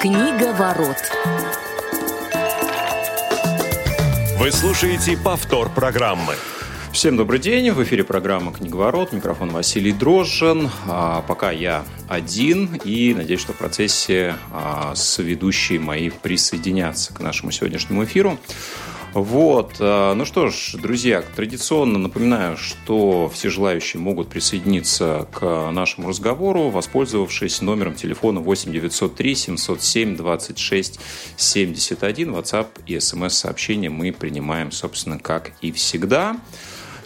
Книга ворот. Вы слушаете повтор программы. Всем добрый день. В эфире программа «Книговорот». Микрофон Василий Дрожжин. А, пока я один и надеюсь, что в процессе а, соведущие мои присоединятся к нашему сегодняшнему эфиру. Вот, э, ну что ж, друзья, традиционно напоминаю, что все желающие могут присоединиться к нашему разговору, воспользовавшись номером телефона 8 903 707 26 71. WhatsApp и смс-сообщения мы принимаем, собственно, как и всегда.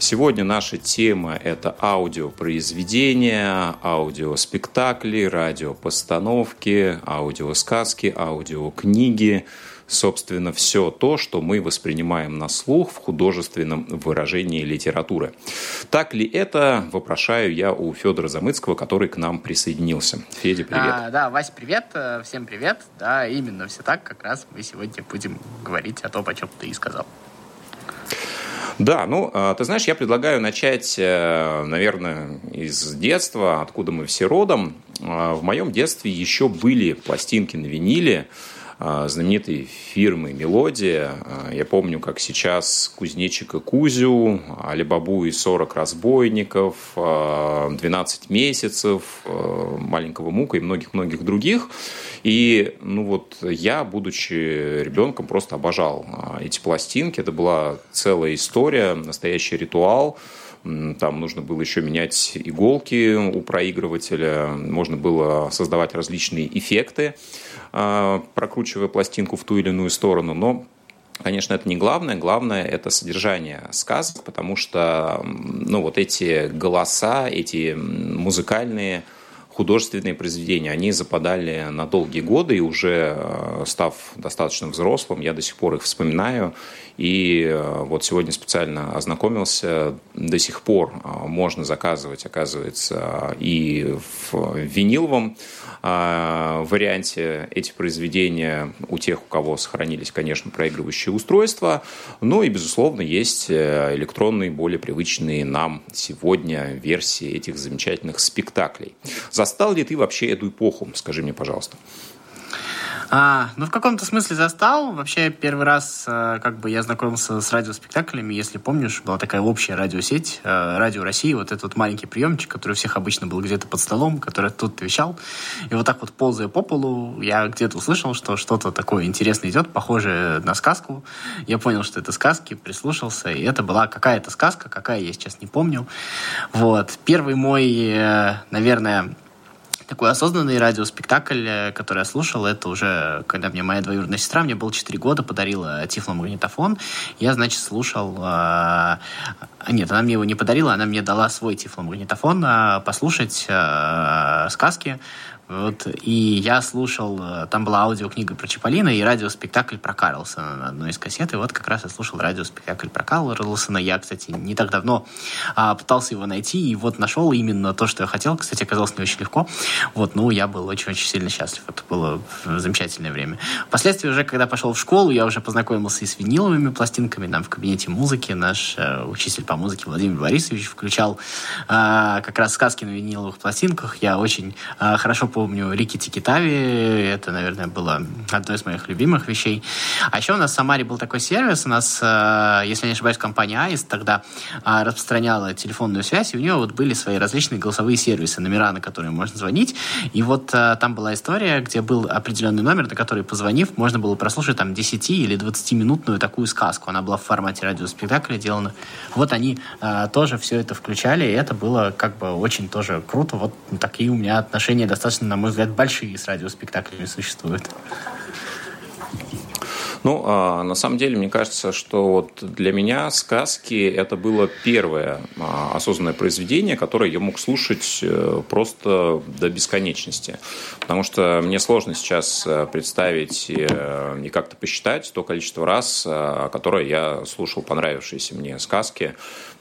Сегодня наша тема – это аудиопроизведения, аудиоспектакли, радиопостановки, аудиосказки, аудиокниги – собственно, все то, что мы воспринимаем на слух в художественном выражении литературы. Так ли это, вопрошаю я у Федора Замыцкого, который к нам присоединился. Федя, привет. А, да, Вась, привет. Э, всем привет. Да, именно все так. Как раз мы сегодня будем говорить о том, о чем ты и сказал. Да, ну, а, ты знаешь, я предлагаю начать, э, наверное, из детства, откуда мы все родом. А, в моем детстве еще были пластинки на виниле, знаменитой фирмы «Мелодия». А, я помню, как сейчас «Кузнечик и Кузю», «Алибабу и 40 разбойников», «12 а, месяцев», «Маленького Мука» и многих-многих других. И, ну вот, я, будучи ребенком, просто обожал эти пластинки. Это была целая история, настоящий ритуал – там нужно было еще менять иголки у проигрывателя, можно было создавать различные эффекты, а, прокручивая пластинку в ту или иную сторону, но Конечно, это не главное. Главное – это содержание сказок, потому что ну, вот эти голоса, эти музыкальные художественные произведения, они западали на долгие годы, и уже э, став достаточно взрослым, я до сих пор их вспоминаю. И э, вот сегодня специально ознакомился, до сих пор э, можно заказывать, оказывается, и в виниловом варианте эти произведения у тех, у кого сохранились, конечно, проигрывающие устройства. Ну и, безусловно, есть электронные, более привычные нам сегодня версии этих замечательных спектаклей. Застал ли ты вообще эту эпоху? Скажи мне, пожалуйста. А, ну, в каком-то смысле застал. Вообще, первый раз э, как бы я знакомился с радиоспектаклями. Если помнишь, была такая общая радиосеть, э, Радио России, вот этот вот маленький приемчик, который у всех обычно был где-то под столом, который тут вещал. И вот так вот, ползая по полу, я где-то услышал, что что-то такое интересное идет, похожее на сказку. Я понял, что это сказки, прислушался, и это была какая-то сказка, какая, я сейчас не помню. Вот. Первый мой, э, наверное, такой осознанный радиоспектакль, э, который я слушал, это уже, когда мне моя двоюродная сестра, мне было 4 года, подарила тифломагнитофон. Я, значит, слушал... Э, нет, она мне его не подарила, она мне дала свой тифломагнитофон э, послушать э, сказки вот, и я слушал, э, там была аудиокнига про Чаполина и радиоспектакль про Карлсона на одной из кассет. И вот как раз я слушал радиоспектакль про Карлсона. Я, кстати, не так давно а, пытался его найти, и вот нашел именно то, что я хотел. Кстати, оказалось не очень легко. Вот, ну, я был очень-очень сильно счастлив. Это было замечательное время. Впоследствии уже, когда пошел в школу, я уже познакомился и с виниловыми пластинками. Нам в кабинете музыки наш э, учитель по музыке Владимир Борисович включал э, как раз сказки на виниловых пластинках. Я очень э, хорошо помню Рики Тикитави. Это, наверное, было одной из моих любимых вещей. А еще у нас в Самаре был такой сервис. У нас, э, если не ошибаюсь, компания Аист тогда э, распространяла телефонную связь, и у нее вот были свои различные голосовые сервисы, номера, на которые можно звонить. И вот э, там была история, где был определенный номер, на который, позвонив, можно было прослушать там 10 или 20-минутную такую сказку. Она была в формате радиоспектакля сделана. Вот они тоже все это включали, и это было как бы очень тоже круто. Вот такие у меня отношения достаточно на мой взгляд, большие с радиоспектаклями существуют. Ну, а, на самом деле, мне кажется, что вот для меня сказки это было первое а, осознанное произведение, которое я мог слушать э, просто до бесконечности. Потому что мне сложно сейчас э, представить э, и как-то посчитать то количество раз, которое я слушал понравившиеся мне сказки.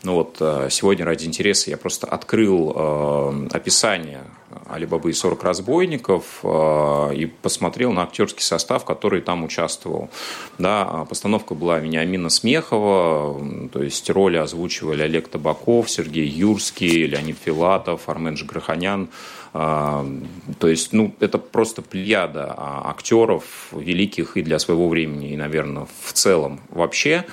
Ну вот сегодня ради интереса я просто открыл описание «Алибабы и 40 разбойников» э, и посмотрел на актерский состав, который там участвовал. Да, а постановка была Вениамина Смехова, то есть роли озвучивали Олег Табаков, Сергей Юрский, Леонид Филатов, Армен Жиграханян. То есть, ну, это просто плеяда актеров великих и для своего времени, и, наверное, в целом вообще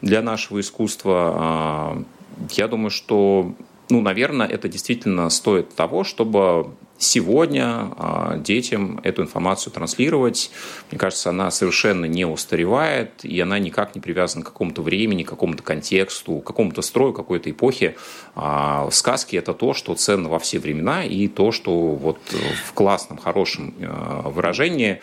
для нашего искусства. Я думаю, что ну, наверное, это действительно стоит того, чтобы сегодня а, детям эту информацию транслировать. Мне кажется, она совершенно не устаревает, и она никак не привязана к какому-то времени, к какому-то контексту, к какому-то строю, какой-то эпохи. А, сказки – это то, что ценно во все времена, и то, что вот в классном, хорошем а, выражении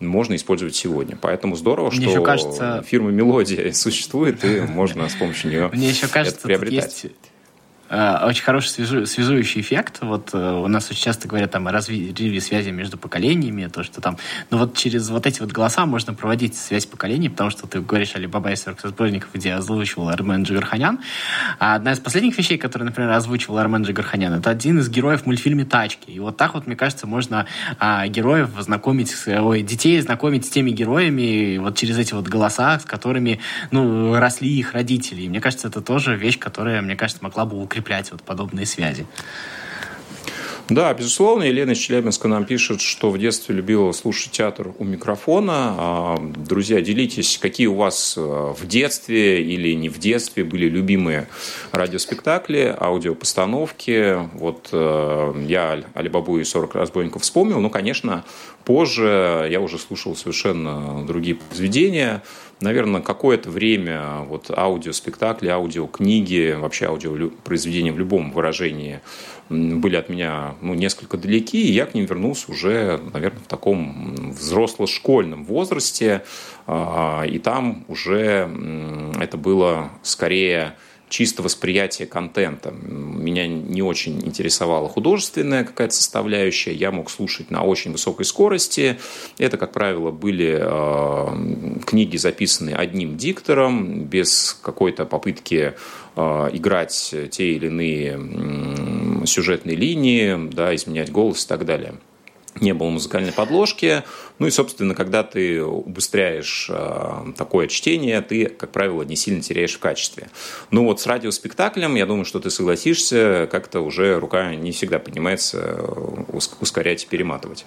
можно использовать сегодня. Поэтому здорово, Мне что кажется... фирма «Мелодия» существует, и можно с помощью нее Мне еще кажется, это приобретать. Есть Э, очень хороший связу, связующий эффект. Вот э, у нас очень часто говорят там о развитии связи между поколениями, то, что там... Ну вот через вот эти вот голоса можно проводить связь поколений, потому что ты говоришь о Алибаба и 40 сборников, где озвучивал Армен Джигарханян. А одна из последних вещей, которые, например, озвучивал Армен Джигарханян, это один из героев в мультфильме «Тачки». И вот так вот, мне кажется, можно а, героев знакомить, ой, детей знакомить с теми героями вот через эти вот голоса, с которыми, ну, росли их родители. И мне кажется, это тоже вещь, которая, мне кажется, могла бы укреплять вот подобные связи. Да, безусловно, Елена из Челябинска нам пишет, что в детстве любила слушать театр у микрофона. А, друзья, делитесь, какие у вас э, в детстве или не в детстве были любимые радиоспектакли, аудиопостановки. Вот э, я Алибабу и 40 разбойников вспомнил, но, конечно, позже я уже слушал совершенно другие произведения наверное, какое-то время вот аудиоспектакли, аудиокниги, вообще аудиопроизведения в любом выражении были от меня ну, несколько далеки, и я к ним вернулся уже, наверное, в таком взросло-школьном возрасте, а, и там уже это было скорее чисто восприятие контента. Меня не очень интересовала художественная какая-то составляющая. Я мог слушать на очень высокой скорости. Это, как правило, были э, книги, записанные одним диктором, без какой-то попытки э, играть те или иные э, сюжетные линии, да, изменять голос и так далее не было музыкальной подложки. Ну и, собственно, когда ты убыстряешь э, такое чтение, ты, как правило, не сильно теряешь в качестве. Ну вот с радиоспектаклем, я думаю, что ты согласишься, как-то уже рука не всегда поднимается э, ускорять и перематывать.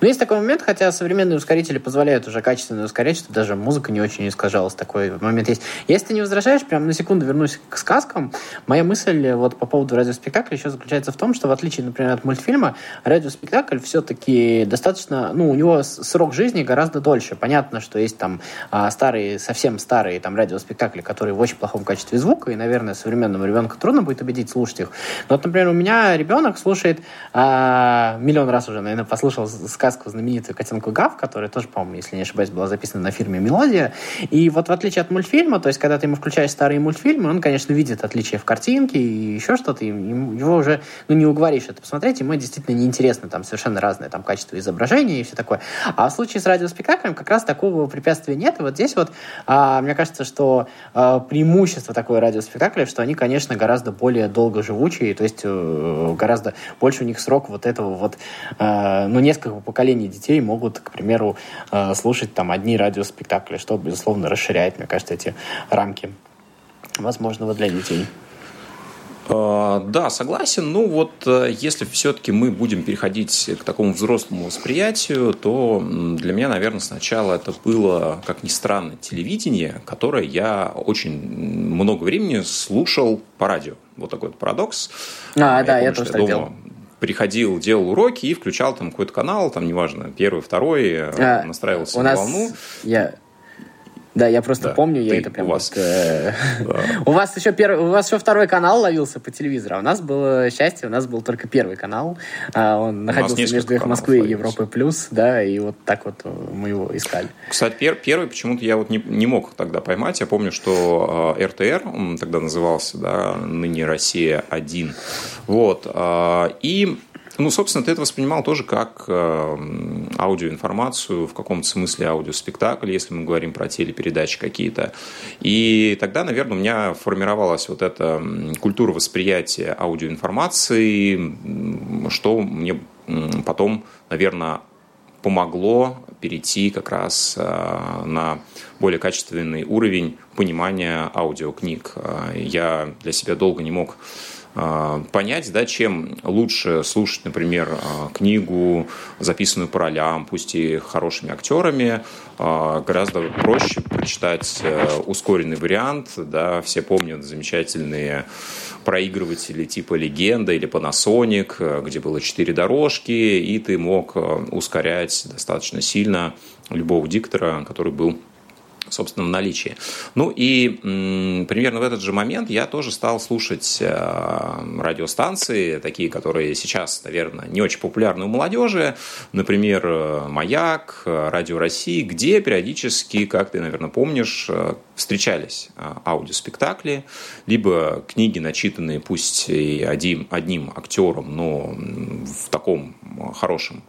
Но есть такой момент, хотя современные ускорители позволяют уже качественно ускорять, что даже музыка не очень искажалась. Такой момент есть. Если ты не возражаешь, прям на секунду вернусь к сказкам. Моя мысль вот по поводу радиоспектакля еще заключается в том, что в отличие, например, от мультфильма, радиоспектакль все-таки достаточно, ну, у него срок жизни гораздо дольше. Понятно, что есть там а, старые, совсем старые там радиоспектакли, которые в очень плохом качестве звука, и, наверное, современному ребенку трудно будет убедить слушать их. Но вот, например, у меня ребенок слушает а, миллион раз уже, наверное, послушал сказку знаменитую «Котенку Гав», которая тоже, по-моему, если не ошибаюсь, была записана на фирме «Мелодия». И вот в отличие от мультфильма, то есть когда ты ему включаешь старые мультфильмы, он, конечно, видит отличия в картинке и еще что-то, и его уже ну, не уговоришь это посмотреть, ему действительно неинтересно, там совершенно разное там качество изображения и все такое. А в случае с радиоспектаклем как раз такого препятствия нет, и вот здесь вот а, мне кажется, что а, преимущество такой радиоспектакля, что они, конечно, гораздо более долгоживучие, то есть а, гораздо больше у них срок вот этого вот, а, ну, несколько несколько поколений детей могут, к примеру, э, слушать там одни радиоспектакли, что, безусловно, расширяет, мне кажется, эти рамки возможного для детей. Э, да, согласен. Ну вот, э, если все-таки мы будем переходить к такому взрослому восприятию, то для меня, наверное, сначала это было, как ни странно, телевидение, которое я очень много времени слушал по радио. Вот такой вот парадокс. А, я да, помню, я тоже так дома, делал приходил, делал уроки и включал там какой-то канал, там, неважно, первый, второй, а, настраивался у на нас волну. Я да, я просто да, помню, я это прям... У вас, вот, э, да. у вас еще первый, у вас еще второй канал ловился по телевизору, а у нас было счастье, у нас был только первый канал, а он находился между их Москвы и Европой плюс, да, и вот так вот мы его искали. Кстати, пер, первый почему-то я вот не, не мог тогда поймать, я помню, что э, РТР, он тогда назывался, да, ныне Россия 1, вот, э, и ну, собственно, ты это воспринимал тоже как э, аудиоинформацию, в каком-то смысле аудиоспектакль, если мы говорим про телепередачи какие-то. И тогда, наверное, у меня формировалась вот эта культура восприятия аудиоинформации, что мне потом, наверное, помогло перейти как раз на более качественный уровень понимания аудиокниг. Я для себя долго не мог понять, да, чем лучше слушать, например, а, книгу, записанную по ролям, пусть и хорошими актерами, а, гораздо проще прочитать э, ускоренный вариант. Да, все помнят замечательные проигрыватели типа «Легенда» или «Panasonic», э, где было четыре дорожки, и ты мог э, ускорять достаточно сильно любого диктора, который был собственно, в наличии. Ну и примерно в этот же момент я тоже стал слушать э, радиостанции, такие, которые сейчас, наверное, не очень популярны у молодежи, например, э, «Маяк», «Радио России», где периодически, как ты, наверное, помнишь, э, встречались э, аудиоспектакли, либо книги, начитанные пусть и одним, одним актером, но в таком хорошем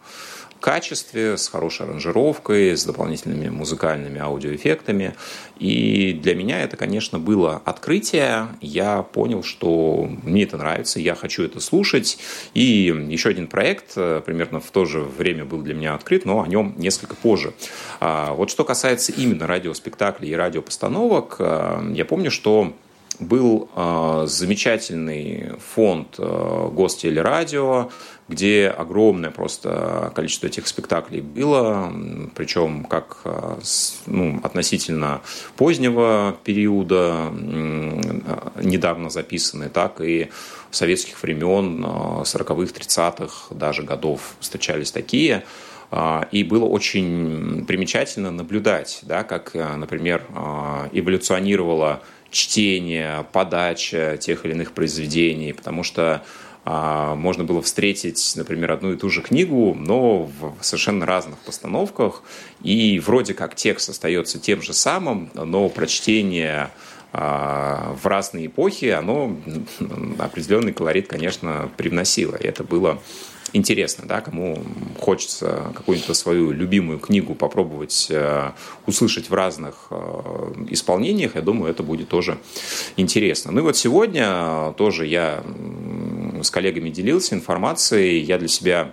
качестве, с хорошей аранжировкой, с дополнительными музыкальными аудиоэффектами. И для меня это, конечно, было открытие. Я понял, что мне это нравится, я хочу это слушать. И еще один проект э, примерно в то же время был для меня открыт, но о нем несколько позже. А, вот что касается именно радиоспектаклей и радиопостановок, э, я помню, что был э, замечательный фонд э, Гостелерадио, где огромное просто количество этих спектаклей было, причем как э, ну, относительно позднего периода, недавно записанные, так и советских времен, 40-х, 30-х даже годов встречались такие. А, и было очень примечательно наблюдать, да, как, например, а, эволюционировало чтение, подача тех или иных произведений, потому что а, можно было встретить, например, одну и ту же книгу, но в совершенно разных постановках, и вроде как текст остается тем же самым, но прочтение а, в разные эпохи, оно определенный колорит, конечно, привносило. И это было интересно, да, кому хочется какую-нибудь свою любимую книгу попробовать э, услышать в разных э, исполнениях, я думаю, это будет тоже интересно. Ну и вот сегодня тоже я с коллегами делился информацией, я для себя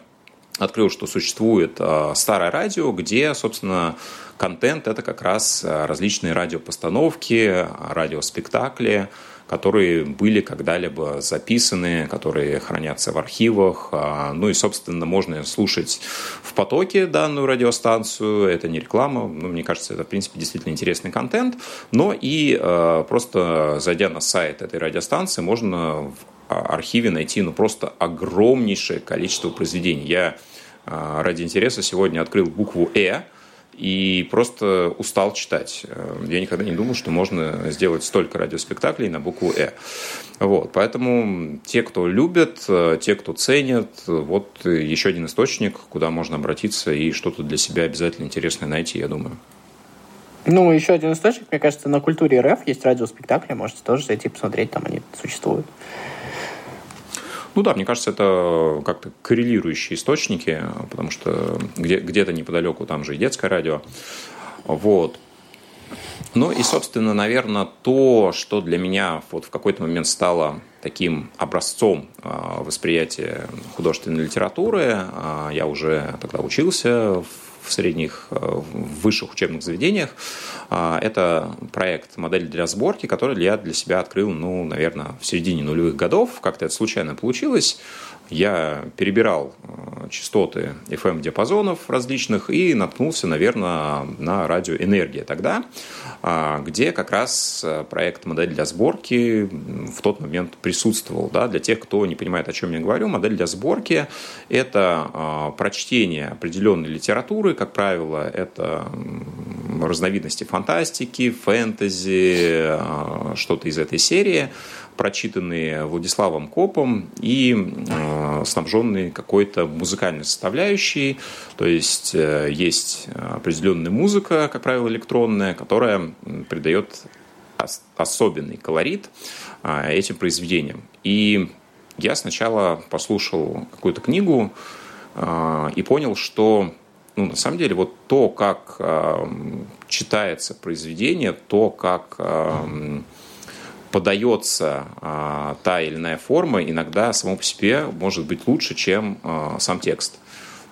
открыл, что существует э, старое радио, где, собственно, контент это как раз различные радиопостановки, радиоспектакли, которые были когда-либо записаны, которые хранятся в архивах. А, ну и, собственно, можно слушать в потоке данную радиостанцию. Это не реклама. Ну, мне кажется, это, в принципе, действительно интересный контент. Но и а, просто зайдя на сайт этой радиостанции, можно в архиве найти ну, просто огромнейшее количество произведений. Я а, ради интереса сегодня открыл букву «Э», и просто устал читать. Э, я никогда не думал, что можно сделать столько радиоспектаклей на букву «Э». Вот, поэтому те, кто любят, э, те, кто ценят, вот еще один источник, куда можно обратиться и что-то для себя обязательно интересное найти, я думаю. Ну, еще один источник, мне кажется, на культуре РФ есть радиоспектакли, можете тоже зайти посмотреть, там они существуют. Ну да, мне кажется, это как-то коррелирующие источники, потому что где- где-то неподалеку там же и детское радио. Вот. Ну и, собственно, наверное, то, что для меня вот в какой-то момент стало таким образцом а, восприятия художественной литературы. А, я уже тогда учился в средних, э, в высших учебных заведениях. А, это проект «Модель для сборки», который я для себя открыл, ну, наверное, в середине нулевых годов. Как-то это случайно получилось я перебирал э, частоты FM-диапазонов различных и наткнулся, наверное, на радио «Энергия» тогда, а, где как раз э, проект «Модель для сборки» в тот момент присутствовал. Да? Для тех, кто не понимает, о чем я говорю, модель для сборки – это а, прочтение определенной литературы, как правило, это разновидности фантастики, фэнтези, а, что-то из этой серии – прочитанные Владиславом Копом и э, снабженные какой-то музыкальной составляющей. То есть э, есть определенная музыка, как правило, электронная, которая придает ос- особенный колорит э, этим произведениям. И я сначала послушал какую-то книгу э, и понял, что ну, на самом деле вот то, как э, читается произведение, то, как э, подается а, та или иная форма, иногда само по себе может быть лучше, чем а, сам текст.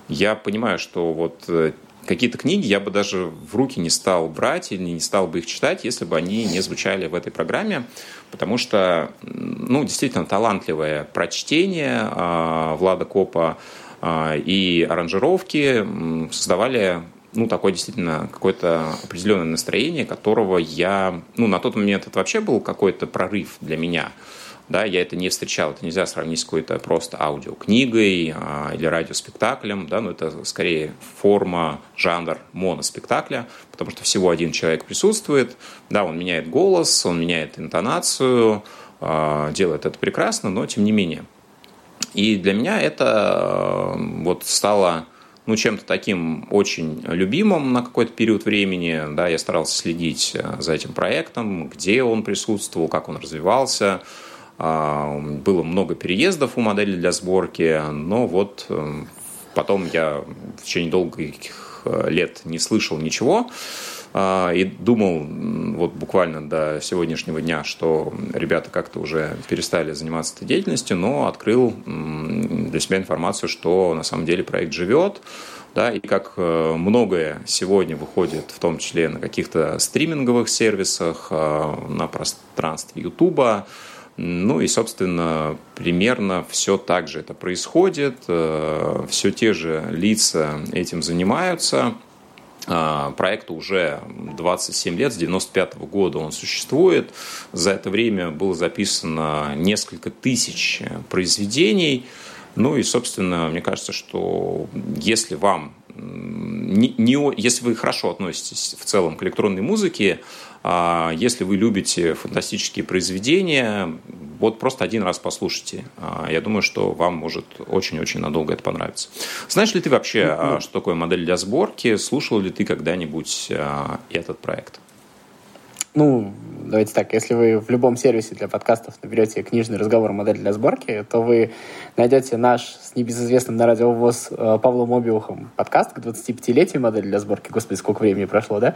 Я понимаю, что вот э, какие-то книги я бы даже в руки не стал брать или не стал бы их читать, если бы они не звучали в этой программе, потому что, ну, действительно, талантливое прочтение э, Влада Копа э, и аранжировки создавали ну, такое действительно какое-то определенное настроение, которого я, ну, на тот момент это вообще был какой-то прорыв для меня. Да, я это не встречал, это нельзя сравнить с какой-то просто аудиокнигой а, или радиоспектаклем, да, но это скорее форма, жанр моноспектакля, потому что всего один человек присутствует, да, он меняет голос, он меняет интонацию, а, делает это прекрасно, но тем не менее. И для меня это а, вот стало ну, чем-то таким очень любимым на какой-то период времени. Да, я старался следить э, за этим проектом, где он присутствовал, как он развивался. А, было много переездов у модели для сборки, но вот э, потом я в течение долгих э, лет не слышал ничего. А, и думал вот буквально до сегодняшнего дня, что ребята как-то уже перестали заниматься этой деятельностью, но открыл для себя информацию, что на самом деле проект живет, да, и как э, многое сегодня выходит, в том числе на каких-то стриминговых сервисах, э, на пространстве Ютуба, ну и, собственно, примерно все так же это происходит, э, все те же лица этим занимаются – а, проекту уже 27 лет, с 95 -го года он существует. За это время было записано несколько тысяч произведений. Ну и, собственно, мне кажется, что если вам не, не, если вы хорошо относитесь в целом к электронной музыке, а если вы любите фантастические произведения, вот просто один раз послушайте. А, я думаю, что вам может очень-очень надолго это понравиться. Знаешь ли ты вообще, ну, что такое модель для сборки? Слушал ли ты когда-нибудь этот проект? Ну, давайте так, если вы в любом сервисе для подкастов наберете книжный разговор модель для сборки, то вы найдете наш с небезызвестным на радио ВОЗ э, Павлом Обиухом подкаст к 25-летию модель для сборки. Господи, сколько времени прошло, да?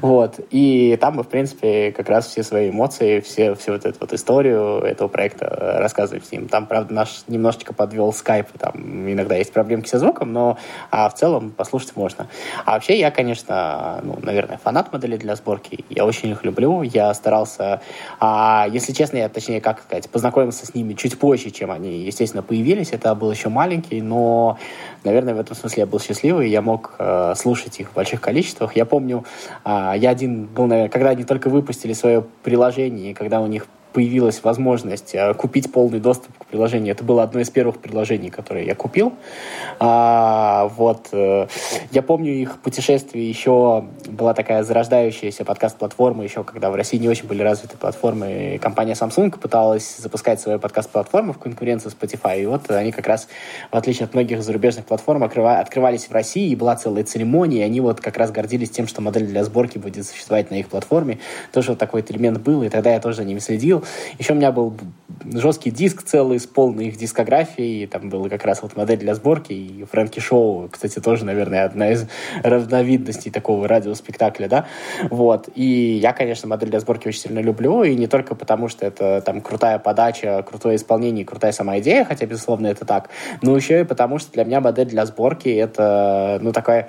Вот. И там мы, в принципе, как раз все свои эмоции, все, всю вот эту вот историю этого проекта рассказываем с ним. Там, правда, наш немножечко подвел скайп, там иногда есть проблемки со звуком, но а в целом послушать можно. А вообще я, конечно, ну, наверное, фанат модели для сборки. Я очень их люблю. Я старался, а, если честно, я, точнее, как сказать, познакомился с ними чуть позже, чем они, естественно, появились. Это был еще маленький, но, наверное, в этом смысле я был счастливый. Я мог э, слушать их в больших количествах. Я помню, э, я один был, наверное, когда они только выпустили свое приложение, когда у них появилась возможность э, купить полный доступ к приложению. Это было одно из первых приложений, которые я купил. А, вот. Э, я помню их путешествие еще была такая зарождающаяся подкаст-платформа еще, когда в России не очень были развиты платформы. Компания Samsung пыталась запускать свою подкаст-платформу в конкуренции с Spotify. И вот они как раз, в отличие от многих зарубежных платформ, открывались в России, и была целая церемония, и они вот как раз гордились тем, что модель для сборки будет существовать на их платформе. Тоже вот такой элемент был, и тогда я тоже за ними следил. Еще у меня был жесткий диск целый с полной их дискографией. Там была как раз вот модель для сборки. И Фрэнки Шоу, кстати, тоже, наверное, одна из разновидностей такого радиоспектакля, да. Вот. И я, конечно, модель для сборки очень сильно люблю. И не только потому, что это там крутая подача, крутое исполнение, крутая сама идея, хотя, безусловно, это так. Но еще и потому, что для меня модель для сборки это, ну, такая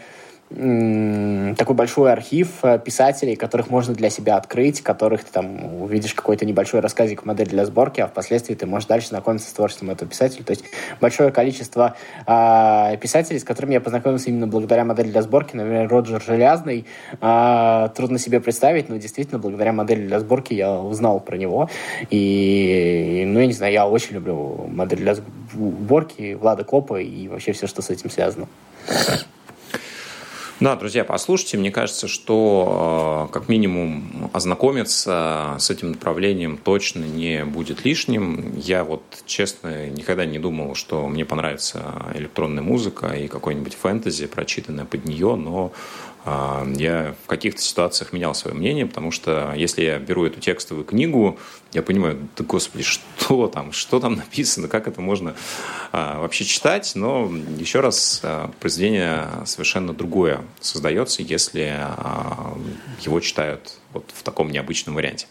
такой большой архив э, писателей, которых можно для себя открыть, которых ты там увидишь какой-то небольшой рассказик модель для сборки, а впоследствии ты можешь дальше знакомиться с творчеством этого писателя. То есть большое количество э, писателей, с которыми я познакомился именно благодаря модели для сборки, например, Роджер Железный, э, трудно себе представить, но действительно благодаря модели для сборки я узнал про него. И, ну, я не знаю, я очень люблю модель для сборки Влада Копа и вообще все, что с этим связано. Да, друзья, послушайте. Мне кажется, что э, как минимум ознакомиться с этим направлением точно не будет лишним. Я вот, честно, никогда не думал, что мне понравится электронная музыка и какой-нибудь фэнтези, прочитанная под нее, но я в каких-то ситуациях менял свое мнение, потому что если я беру эту текстовую книгу, я понимаю, да господи, что там, что там написано, как это можно а, вообще читать, но еще раз, а, произведение совершенно другое создается, если а, его читают вот в таком необычном варианте.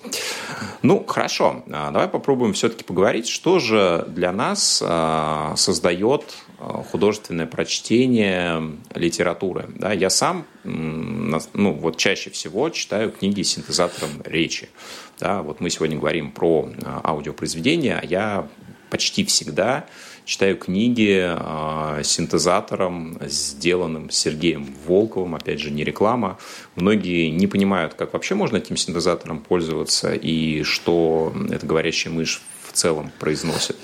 Ну, хорошо, а, давай попробуем все-таки поговорить, что же для нас а, создает художественное прочтение литературы. Да, я сам, ну, вот чаще всего читаю книги с синтезатором речи. Да, вот мы сегодня говорим про э, аудиопроизведения, а я почти всегда читаю книги э, с синтезатором, сделанным Сергеем Волковым, опять же, не реклама. Многие не понимают, как вообще можно этим синтезатором пользоваться и что это говорящая мышь целом произносит.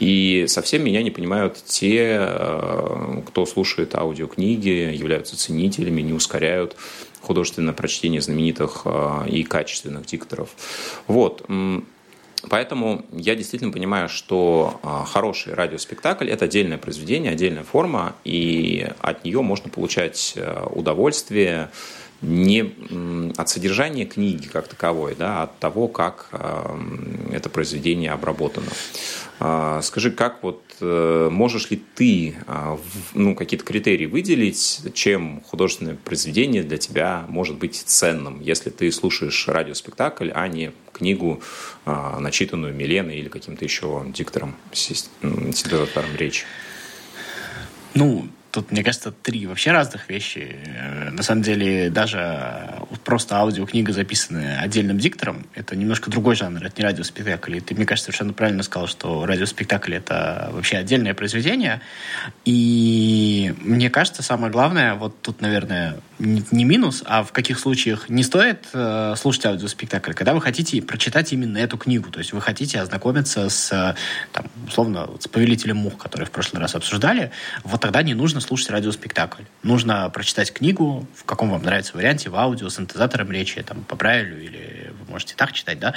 И совсем меня не понимают те, э, кто слушает аудиокниги, являются ценителями, не ускоряют художественное прочтение знаменитых э, и качественных дикторов. Вот. Поэтому я действительно понимаю, что э, хороший радиоспектакль – это отдельное произведение, отдельная форма, и от нее можно получать удовольствие, не от содержания книги как таковой, да, а от того, как это произведение обработано. А, скажи, как вот э, можешь ли ты а, ну, какие-то критерии выделить, чем художественное произведение для тебя может быть ценным, если ты слушаешь радиоспектакль, а не книгу, а, начитанную Миленой или каким-то еще диктором, синтезатором речи? Ну, Тут, мне кажется, три вообще разных вещи. Э, на самом деле, даже просто аудиокнига, записанная отдельным диктором, это немножко другой жанр, это не радиоспектакль. И ты, мне кажется, совершенно правильно сказал, что радиоспектакль — это вообще отдельное произведение. И мне кажется, самое главное, вот тут, наверное, не минус, а в каких случаях не стоит э, слушать аудиоспектакль, когда вы хотите прочитать именно эту книгу, то есть вы хотите ознакомиться с, там, условно, с «Повелителем мух», который в прошлый раз обсуждали, вот тогда не нужно слушать радиоспектакль. Нужно прочитать книгу, в каком вам нравится варианте, в аудио, с синтезатором речи, там, по правилу, или вы можете так читать, да?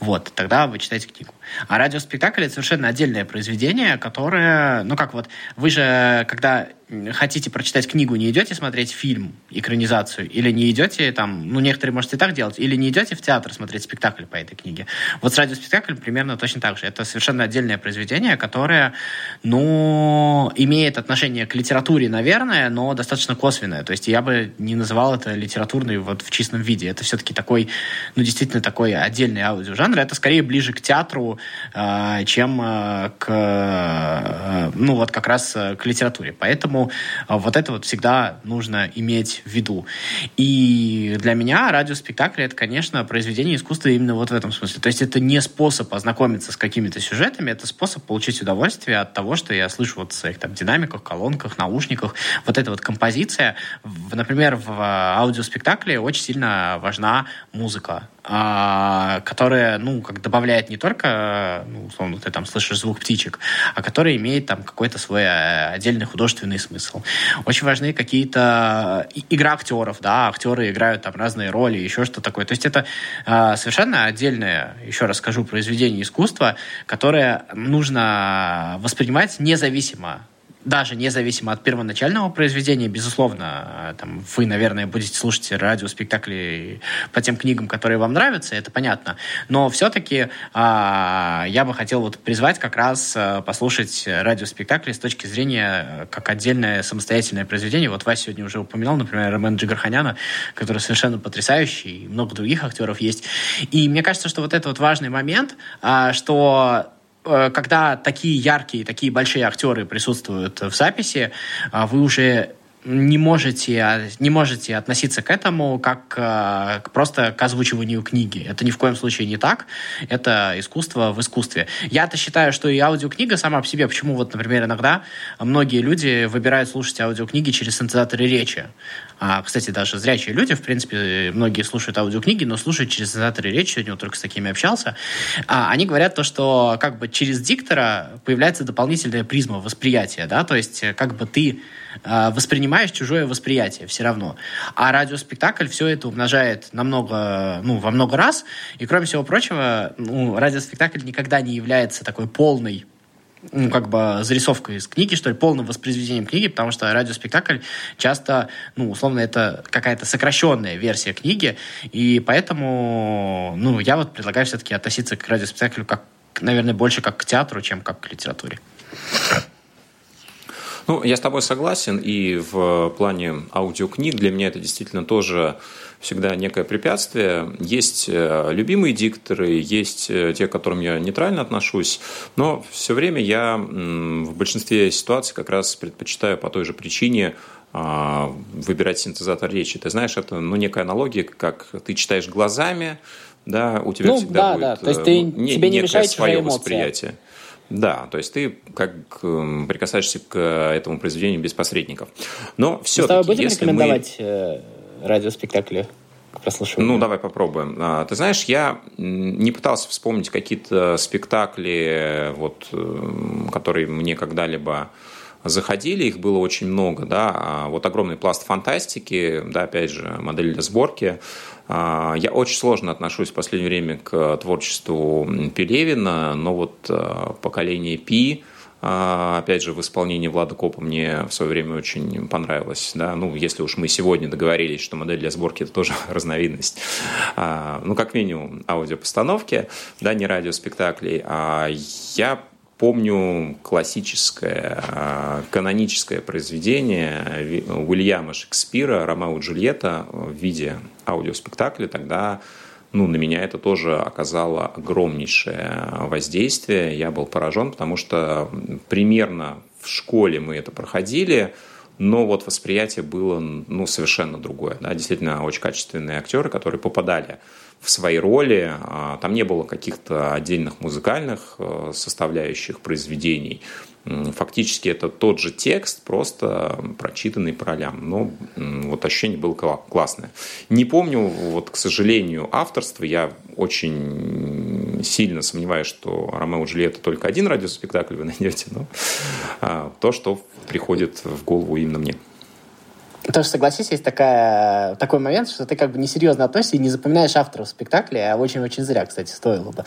Вот, тогда вы читаете книгу. А радиоспектакль — это совершенно отдельное произведение, которое, ну как вот, вы же, когда хотите прочитать книгу, не идете смотреть фильм, экранизацию, или не идете там, ну, некоторые можете так делать, или не идете в театр смотреть спектакль по этой книге. Вот с радиоспектаклем примерно точно так же. Это совершенно отдельное произведение, которое, ну, имеет отношение к литературе, наверное, но достаточно косвенное. То есть я бы не называл это литературной вот в чистом виде. Это все-таки такой, ну, действительно такой отдельный аудиожанр. Это скорее ближе к театру, э, чем э, к, э, ну, вот как раз к литературе. Поэтому а, вот это вот всегда нужно иметь в виду. И для меня радиоспектакль — это, конечно, произведение искусства именно вот в этом смысле. То есть это не способ ознакомиться с какими-то сюжетами, это способ получить удовольствие от того, что я слышу вот в своих там динамиках, колонках, наушниках. Вот эта вот композиция. Например, в аудиоспектакле очень сильно важна музыка. А, которая, ну, как добавляет не только, ну, условно, ты там слышишь звук птичек, а которая имеет там какой-то свой э, отдельный художественный смысл. Очень важны какие-то игра актеров, да, актеры играют там разные роли, еще что такое. То есть это э, совершенно отдельное, еще раз скажу, произведение искусства, которое нужно воспринимать независимо даже независимо от первоначального произведения, безусловно, там, вы, наверное, будете слушать радиоспектакли по тем книгам, которые вам нравятся, это понятно. Но все-таки а, я бы хотел вот призвать как раз а, послушать радиоспектакли с точки зрения э, как отдельное самостоятельное произведение. Вот Вася сегодня уже упоминал, например, Ромен Джигарханяна, который совершенно потрясающий, и много других актеров есть. И мне кажется, что вот это вот важный момент, а, что Э, когда такие яркие, такие большие актеры присутствуют в записи, а вы уже не можете, а, не можете относиться к этому как э, просто к озвучиванию книги. Это ни в коем случае не так. Это искусство в искусстве. Я-то считаю, что и аудиокнига сама по себе, почему вот, например, иногда многие люди выбирают слушать аудиокниги через синтезаторы речи. А, кстати, даже зрячие люди, в принципе, многие слушают аудиокниги, но слушают через синтезаторы речи. Сегодня вот только с такими общался. А, они говорят то, что как бы через диктора появляется дополнительная призма восприятия, да, то есть как бы ты а, воспринимаешь чужое восприятие все равно. А радиоспектакль все это умножает намного, ну, во много раз. И, кроме всего прочего, ну, радиоспектакль никогда не является такой полной ну, как бы зарисовкой из книги, что ли, полным воспроизведением книги, потому что радиоспектакль часто, ну, условно, это какая-то сокращенная версия книги, и поэтому, ну, я вот предлагаю все-таки относиться к радиоспектаклю как, наверное, больше как к театру, чем как к литературе. Ну, я с тобой согласен, и в плане аудиокниг для меня это действительно тоже всегда некое препятствие. Есть э, любимые дикторы, есть э, те, к которым я нейтрально отношусь, но все время я в большинстве ситуаций как раз предпочитаю по той же причине а, выбирать синтезатор речи. Ты знаешь, это ну, некая аналогия, как ты читаешь глазами, да, у тебя ну, всегда да, будет да. То есть ты, э, не, тебе не мешает свое восприятие. Да, то есть ты как эм, прикасаешься к этому произведению без посредников. Но Мы все-таки, если рекомендовать э, радиоспектакли к прослушиванию? Ну, давай попробуем. А, Ты знаешь, я не пытался вспомнить какие-то спектакли, вот, эм, которые мне когда-либо заходили, их было очень много, да, а вот огромный пласт фантастики, да, опять же, модель для сборки. А, Я очень сложно отношусь в последнее время к творчеству Пелевина, но вот а, поколение Пи, опять же, в исполнении Влада Копа мне в свое время очень понравилось. Да? Ну, если уж мы сегодня договорились, что модель для сборки – это тоже разновидность, а, ну, как минимум, аудиопостановки, да, не радиоспектаклей. А я помню классическое, а, каноническое произведение Уильяма Шекспира «Ромео и Джульетта» в виде аудиоспектакля. Тогда ну, на меня это тоже оказало огромнейшее воздействие. Я был поражен, потому что примерно в школе мы это проходили, но вот восприятие было ну, совершенно другое. Да? Действительно, очень качественные актеры, которые попадали в свои роли. А, Там не было каких-то отдельных музыкальных э, составляющих произведений. Фактически это тот же текст, просто прочитанный по ролям. Но вот ощущение было кла- классное. Не помню, вот, к сожалению, авторство. Я очень сильно сомневаюсь, что Ромео и Джульетта только один радиоспектакль вы найдете, но а, то, что приходит в голову именно мне. Тоже согласись, есть такая, такой момент, что ты как бы несерьезно относишься и не запоминаешь авторов спектакля, а очень-очень зря, кстати, стоило бы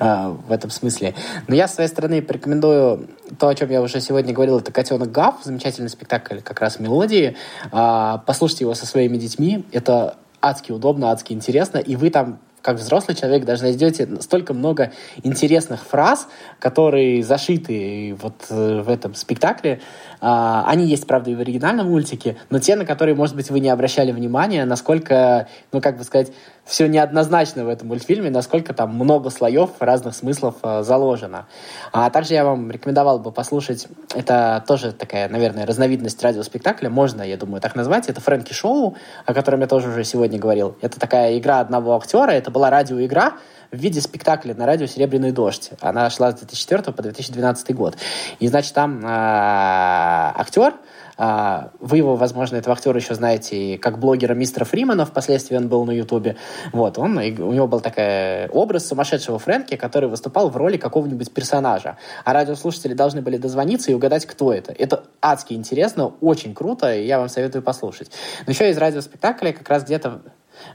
а, в этом смысле. Но я, с своей стороны, порекомендую то, о чем я уже сегодня говорил, это «Котенок Гав», замечательный спектакль как раз мелодии. А, послушайте его со своими детьми, это адски удобно, адски интересно, и вы там как взрослый человек даже найдете столько много интересных фраз, которые зашиты вот э, в этом спектакле. А, Они есть, правда, и в оригинальном мультике, но те, на которые, может быть, вы не обращали внимания, насколько, ну, как бы сказать, все неоднозначно в этом мультфильме, насколько там много слоев разных смыслов э, заложено. А также я вам рекомендовал бы послушать, это тоже такая, наверное, разновидность радиоспектакля, можно, я думаю, так назвать, это Фрэнки Шоу, о котором я тоже уже сегодня говорил. Это такая игра одного актера, это была радиоигра, в виде спектакля на радио «Серебряный дождь». Она шла с 2004 по 2012 год. И, значит, там э, актер, а, Вы его, возможно, этого актера еще знаете как блогера мистера Фримана, впоследствии он был на Ютубе. Вот, он, у него был такой образ сумасшедшего Фрэнки, который выступал в роли какого-нибудь персонажа. А радиослушатели должны были дозвониться и угадать, кто это. Это адски интересно, очень круто, и я вам советую послушать. Но еще из радиоспектакля как раз где-то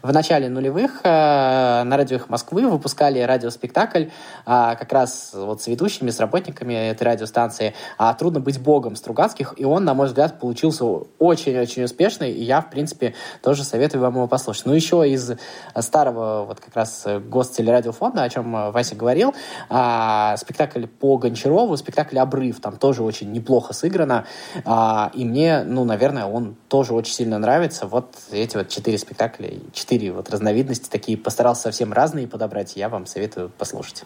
в начале нулевых э, на радио «Эхо Москвы» выпускали радиоспектакль э, как раз вот с ведущими, с работниками этой радиостанции а «Трудно быть богом» Стругацких, и он, на мой взгляд, получился очень-очень успешный, и я, в принципе, тоже советую вам его послушать. Ну, еще из старого вот как раз гостелерадиофонда, о чем Вася говорил, э, спектакль по Гончарову, спектакль «Обрыв», там тоже очень неплохо сыграно, э, и мне, ну, наверное, он тоже очень сильно нравится. Вот эти вот четыре спектакля, четыре вот разновидности такие, постарался совсем разные подобрать, я вам советую послушать.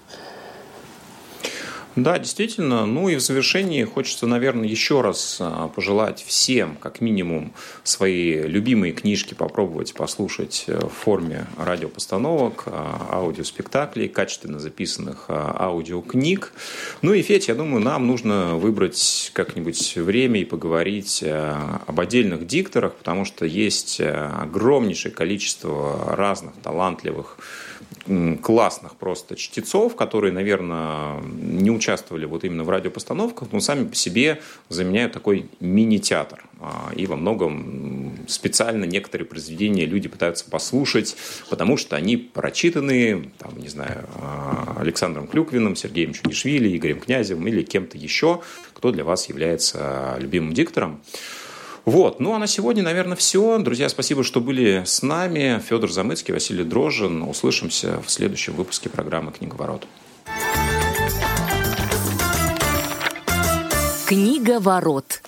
Да, действительно. Ну и в завершении хочется, наверное, еще раз а, пожелать всем, как минимум, свои любимые книжки попробовать послушать в форме радиопостановок, а, аудиоспектаклей, качественно записанных а, аудиокниг. Ну и, Федь, я думаю, нам нужно выбрать как-нибудь время и поговорить об отдельных дикторах, потому что есть огромнейшее количество разных талантливых классных просто чтецов, которые, наверное, не участвовали вот именно в радиопостановках, но сами по себе заменяют такой мини-театр. И во многом специально некоторые произведения люди пытаются послушать, потому что они прочитаны, там, не знаю, а, Александром Клюквиным, Сергеем Чунишвили, Игорем Князевым или кем-то еще, кто для вас является любимым диктором. Вот. Ну, а на сегодня, наверное, все. Друзья, спасибо, что были с нами. Федор Замыцкий, Василий Дрожин. Услышимся в следующем выпуске программы «Книговорот». Книга ворот.